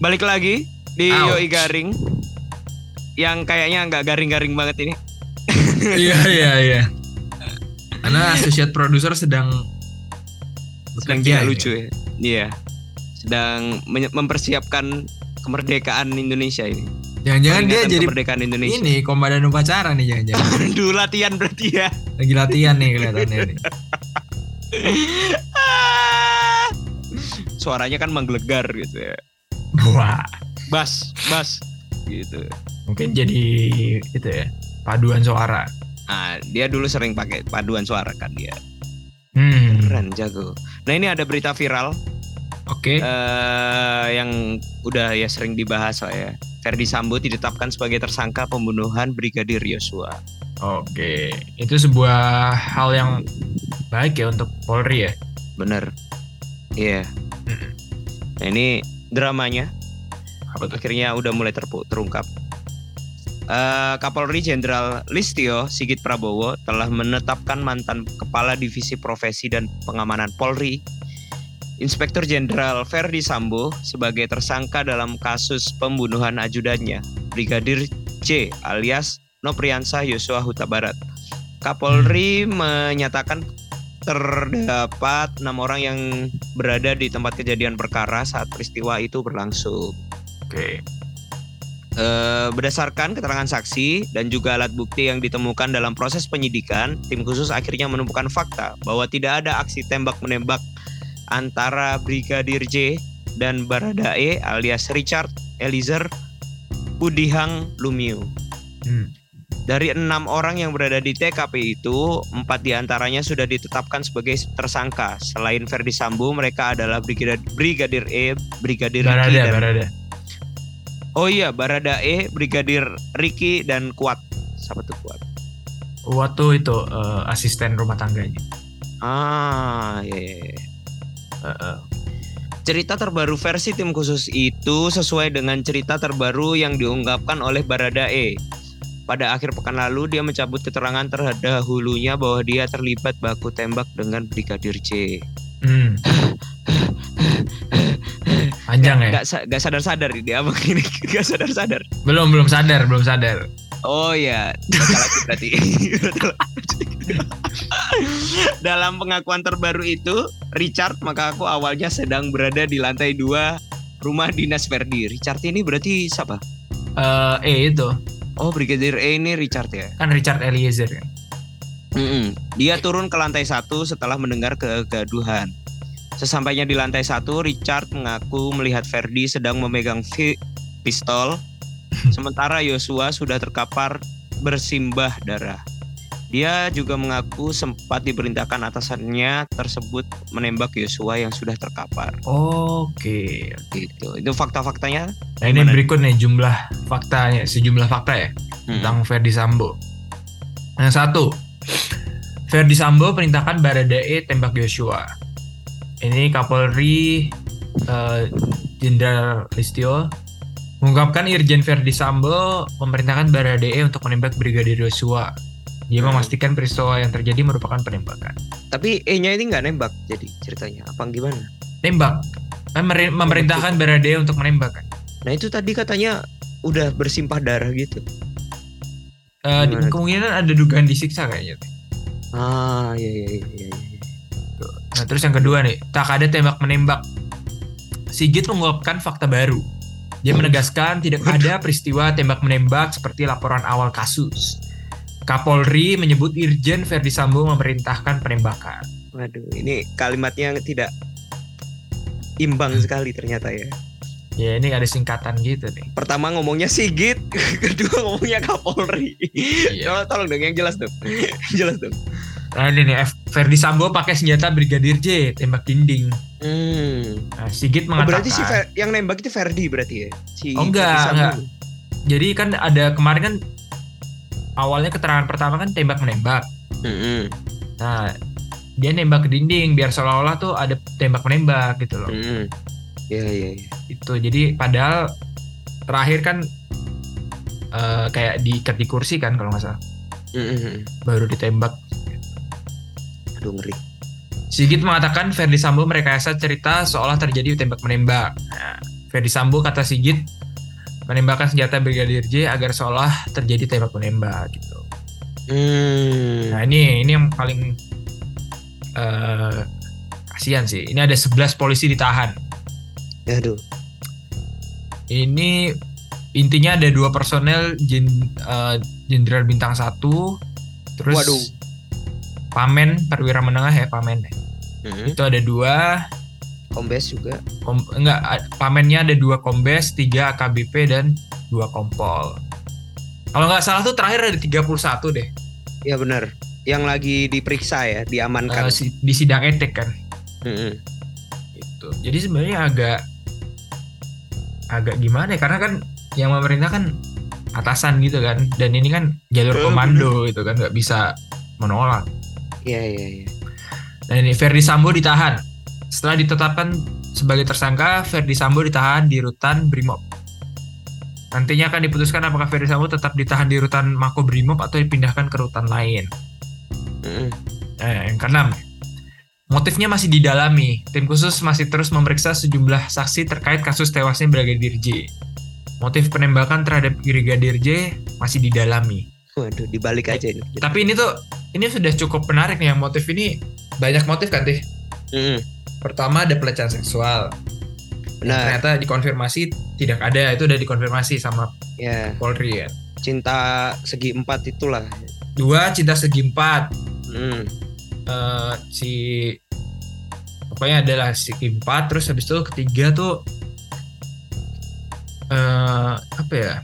balik lagi di Ouch. Yoi Garing yang kayaknya nggak garing-garing banget ini. Iya iya iya. Karena associate producer sedang Sedang tidak ini. lucu ya. Iya. Sedang mempersiapkan kemerdekaan Indonesia ini. Jangan-jangan dia jadi kemerdekaan Indonesia. ini komandan upacara nih jangan-jangan. Aduh latihan berarti ya. Lagi latihan nih kelihatannya nih. Suaranya kan menggelegar gitu ya. Wah, Bas, bas gitu. mungkin jadi itu ya paduan suara. Nah, dia dulu sering pakai paduan suara kan dia. Hmm, Keren jago. Nah, ini ada berita viral oke. eh yang udah ya sering dibahas lah ya. Ferdi Sambo ditetapkan sebagai tersangka pembunuhan Brigadir Yosua. Oke, itu sebuah hal yang baik ya untuk Polri ya. Bener. Iya. Mm-mm. Nah, ini dramanya akhirnya udah mulai terungkap. Eh, Kapolri Jenderal Listio Sigit Prabowo telah menetapkan mantan Kepala Divisi Profesi dan Pengamanan Polri, Inspektur Jenderal Ferdi Sambo sebagai tersangka dalam kasus pembunuhan ajudannya, Brigadir C alias Nopriansah Yosua Huta Barat. Kapolri menyatakan terdapat enam orang yang berada di tempat kejadian perkara saat peristiwa itu berlangsung. Oke. Eh, berdasarkan keterangan saksi dan juga alat bukti yang ditemukan dalam proses penyidikan, tim khusus akhirnya menemukan fakta bahwa tidak ada aksi tembak menembak antara Brigadir J dan Baradae alias Richard Eliezer Budihang Lumiu. Hmm. Dari enam orang yang berada di TKP itu, empat di antaranya sudah ditetapkan sebagai tersangka. Selain Ferdi Sambo, mereka adalah Brigadir, Brigadir E, Brigadir Barada, dan Barada. Oh iya, Baradae, Brigadir Ricky dan Kuat. Siapa tuh Kuat? Waktu itu eh, asisten rumah tangganya. Ah, iya. iya, iya. Eh, eh. Cerita terbaru versi tim khusus itu sesuai dengan cerita terbaru yang diungkapkan oleh Baradae. Pada akhir pekan lalu dia mencabut keterangan terhadap hulunya bahwa dia terlibat baku tembak dengan Brigadir J. Hmm. Panjang ya? Gak, sa- gak sadar-sadar dia apa gini, gak sadar-sadar. Belum belum sadar, belum sadar. Oh ya, berarti. Dalam pengakuan terbaru itu, Richard maka aku awalnya sedang berada di lantai dua rumah dinas Verdi. Richard ini berarti siapa? Eh, eh itu Oh, Brigadir E ini Richard ya. kan Richard Eliezer kan. Mm-mm. Dia turun ke lantai satu setelah mendengar kegaduhan. Sesampainya di lantai satu, Richard mengaku melihat Verdi sedang memegang pistol, sementara Yosua sudah terkapar bersimbah darah. Dia juga mengaku sempat diperintahkan atasannya tersebut menembak Yosua yang sudah terkapar. Oke. Gitu. Itu fakta-faktanya. Nah ini Gimana? berikut nih jumlah faktanya, sejumlah fakta ya Hmm. tentang Ferdi Sambo. Yang satu, Ferdi Sambo perintahkan Baradae tembak Joshua. Ini Kapolri eh, Jenderal Listio mengungkapkan Irjen Ferdi Sambo memerintahkan Baradae untuk menembak Brigadir Joshua. Dia Hmm. memastikan peristiwa yang terjadi merupakan penembakan. Tapi E-nya ini nggak nembak jadi ceritanya. Apa gimana? Meri- memerintahkan Baradae untuk menembak. kan. Nah itu tadi katanya udah bersimpah darah gitu. Eh, di- kemungkinan ada dugaan disiksa kayaknya. Ah, iya iya iya. iya. iya. Nah, terus yang kedua nih, tak ada tembak menembak. Sigit mengungkapkan fakta baru. Dia menegaskan tidak ada peristiwa tembak menembak seperti laporan awal kasus. Kapolri menyebut Irjen Ferdi Sambo memerintahkan penembakan. Waduh, ini kalimatnya tidak imbang sekali ternyata ya. Ya ini ada singkatan gitu nih. Pertama ngomongnya Sigit, kedua ngomongnya Kapolri. Iya. Tolong, tolong dong yang jelas dong. jelas dong. Nah ini nih, Ferdi Sambo pakai senjata Brigadir J, tembak dinding. Hmm. Nah, Sigit Oh, mengatakan, berarti si Fer- yang nembak itu Ferdi berarti ya? Si Oh, enggak, enggak. jadi kan ada kemarin kan awalnya keterangan pertama kan tembak menembak. Mm-mm. Nah, dia nembak ke dinding biar seolah-olah tuh ada tembak menembak gitu loh. Mm-mm. Iya iya iya. Itu jadi padahal terakhir kan eh, kayak diikat di kursi kan kalau nggak salah. Mm-mm. Baru ditembak. Aduh ngeri. Sigit mengatakan Ferdi Sambo merekayasa cerita seolah terjadi tembak menembak. Nah, Ferdi Sambo kata Sigit menembakkan senjata Brigadir J agar seolah terjadi tembak menembak gitu. Hmm. Nah ini ini yang paling eh kasihan sih. Ini ada 11 polisi ditahan. Aduh. Ini intinya ada dua personel eh, jenderal bintang satu, terus Waduh. pamen perwira menengah ya pamen. Hmm. Itu ada dua, Kombes juga. kom, enggak pamennya ada dua kombes, tiga AKBP dan dua kompol. Kalau nggak salah tuh terakhir ada 31 deh. Ya benar. Yang lagi diperiksa ya, diamankan. Si- di sidang etik kan. Hmm. Gitu. Jadi sebenarnya agak agak gimana ya karena kan yang pemerintah kan atasan gitu kan dan ini kan jalur Eh, komando gitu kan nggak bisa menolak. Iya iya iya. Nah ini Ferdi Sambo ditahan. Setelah ditetapkan sebagai tersangka, Ferdi Sambo ditahan di rutan Brimob. Nantinya akan diputuskan apakah Ferdi Sambo tetap ditahan di rutan Mako Brimob atau dipindahkan ke rutan lain. Hmm. Eh, yang keenam, motifnya masih didalami. Tim khusus masih terus memeriksa sejumlah saksi terkait kasus tewasnya Brigadir J. Motif penembakan terhadap Brigadir J masih didalami. Waduh, dibalik aja ini. Tapi ini tuh ini sudah cukup menarik nih yang motif ini banyak motif kan Tih? Hmm. Pertama ada pelecehan seksual. Benar. Ternyata dikonfirmasi tidak ada, itu udah dikonfirmasi sama Ya, Polri ya. cinta segi empat itulah. Dua cinta segi empat, Hmm. Eh, si pokoknya adalah segi empat, terus habis itu ketiga tuh eh apa ya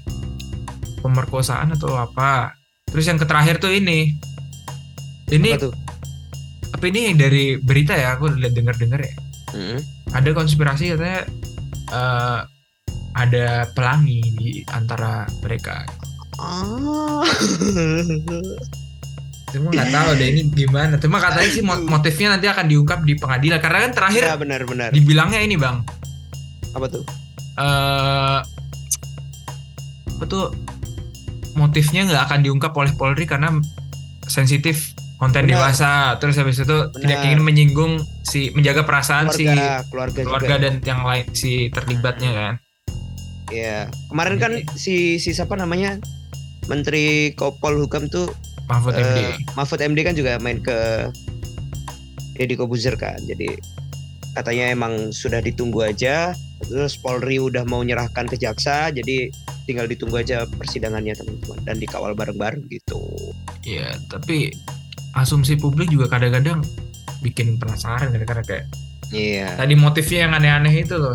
pemerkosaan atau apa. Terus yang terakhir tuh ini, ini Apa tuh? Apa ini dari berita ya aku udah denger dengar ya. Hmm. ada konspirasi katanya eh, ada pelangi di antara mereka. Ah. Cuma nggak tahu deh ini gimana. Cuma katanya sih mo- motifnya nanti akan diungkap di pengadilan karena kan terakhir ya benar-benar. dibilangnya ini bang, Apa tuh? eh apa tuh motifnya nggak akan diungkap oleh Polri karena sensitif konten Benar. dewasa. Terus habis itu tidak Benar. ingin menyinggung si menjaga perasaan si Keluarga, keluarga, keluarga juga. dan yang lain si terlibatnya kan. Ya. Kemarin kan si si siapa namanya? Menteri Kopol Hukam tuh Mahfud eh, MD. Mahfud MD kan juga main ke Deddy Kobuzer kan. Jadi katanya emang sudah ditunggu aja. Terus Polri udah mau nyerahkan ke jaksa. Jadi tinggal ditunggu aja persidangannya teman-teman dan dikawal bareng-bareng gitu. Iya, tapi asumsi publik juga kadang-kadang bikin penasaran kan, karena kayak Iya. tadi motifnya yang aneh-aneh itu loh.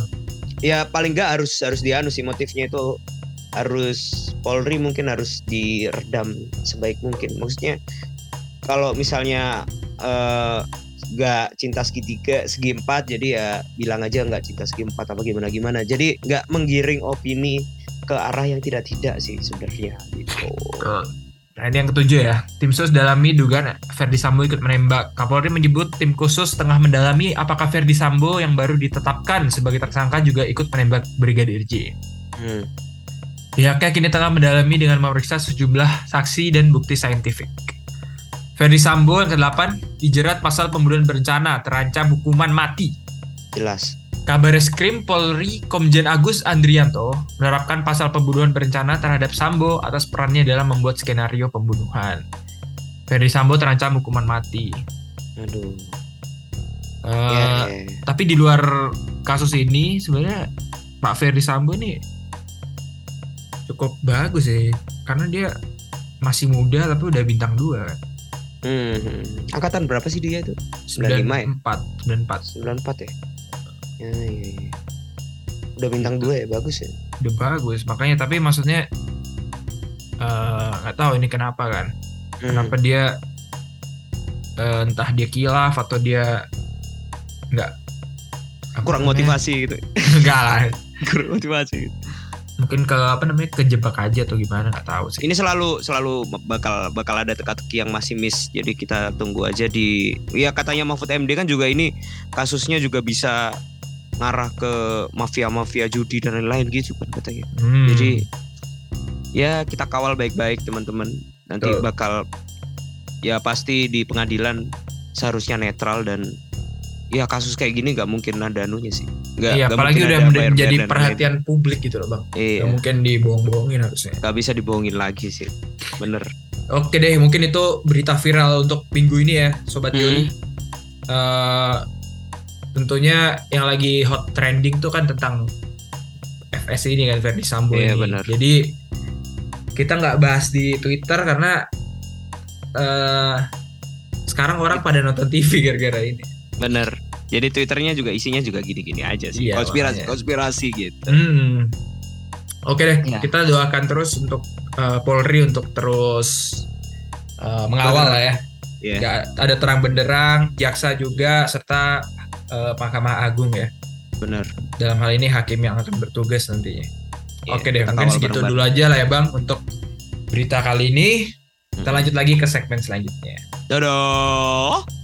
Ya paling nggak harus harus dianu sih motifnya itu harus Polri mungkin harus diredam sebaik mungkin. Maksudnya kalau misalnya eh, nggak cinta segitiga segi empat jadi ya bilang aja nggak cinta segi empat apa gimana gimana. Jadi nggak menggiring opini ke arah yang tidak tidak sih sebenarnya gitu. Nah ini yang ketujuh ya, tim sus dalami dugaan Ferdi Sambo ikut menembak. Kapolri menyebut tim khusus tengah mendalami apakah Ferdi Sambo yang baru ditetapkan sebagai tersangka juga ikut menembak Brigadir J. Hmm. Pihaknya kini tengah mendalami dengan memeriksa sejumlah saksi dan bukti saintifik. Ferdi Sambo yang ke-8 dijerat pasal pembunuhan berencana terancam hukuman mati. Jelas. Kabar Skrim Polri Komjen Agus Andrianto menerapkan pasal pembunuhan berencana terhadap Sambo atas perannya dalam membuat skenario pembunuhan. Ferdi Sambo terancam hukuman mati. Aduh. Eh, Ya, ya. Tapi di luar kasus ini sebenarnya Pak Ferdi Sambo ini cukup bagus sih karena dia masih muda tapi udah bintang 2 kan. Hmm, hmm. Angkatan berapa sih dia itu? 95 ya? 94, 94. 94 ya? Ya, ya, ya. Udah bintang dua ya, bagus ya. Udah bagus makanya tapi maksudnya eh, nggak tahu ini kenapa kan. Hmm. Kenapa dia eh, entah dia kilaf atau dia nggak Kurang namanya? motivasi gitu. Enggak lah. Kurang motivasi. Mungkin ke apa namanya kejebak aja atau gimana nggak tahu sih. Ini selalu selalu bakal bakal ada teka-teki yang masih miss. Jadi kita tunggu aja di ya katanya Mahfud MD kan juga ini kasusnya juga bisa ngarah ke mafia-mafia judi dan lain-lain gitu kan katanya. Hmm. Jadi ya kita kawal baik-baik teman-teman. Nanti Betul. bakal ya pasti di pengadilan seharusnya netral dan ya kasus kayak gini nggak mungkin ada anunya sih. Nggak, iya nggak apalagi udah menjadi perhatian publik gitu loh bang. Iya, Nggak mungkin dibohong-bohongin harusnya nggak bisa dibohongin lagi sih. Bener. oke deh mungkin itu berita viral untuk minggu ini ya sobat Hmm. Eh, tentunya yang lagi hot trending tuh kan tentang FS ini kan Verdi Sambo Iya, ini benar. jadi kita nggak bahas di Twitter karena eh sekarang orang pada nonton TV gara-gara ini Bener. Jadi twitternya juga isinya juga gini-gini aja sih. Iya, konspirasi makanya. konspirasi gitu. Hmm. Oke deh, Ya. kita doakan terus untuk eh, Polri untuk terus eh, mengawal lah ya. Iya. Nggak ada terang benderang, jaksa juga serta eh, Mahkamah Agung ya. Bener. Dalam hal ini hakim yang akan bertugas nantinya. Iya, Oke deh, mungkin segitu bareng-bareng. dulu aja lah ya Bang untuk berita kali ini. Kita Hmm. lanjut lagi ke segmen selanjutnya. Dadah.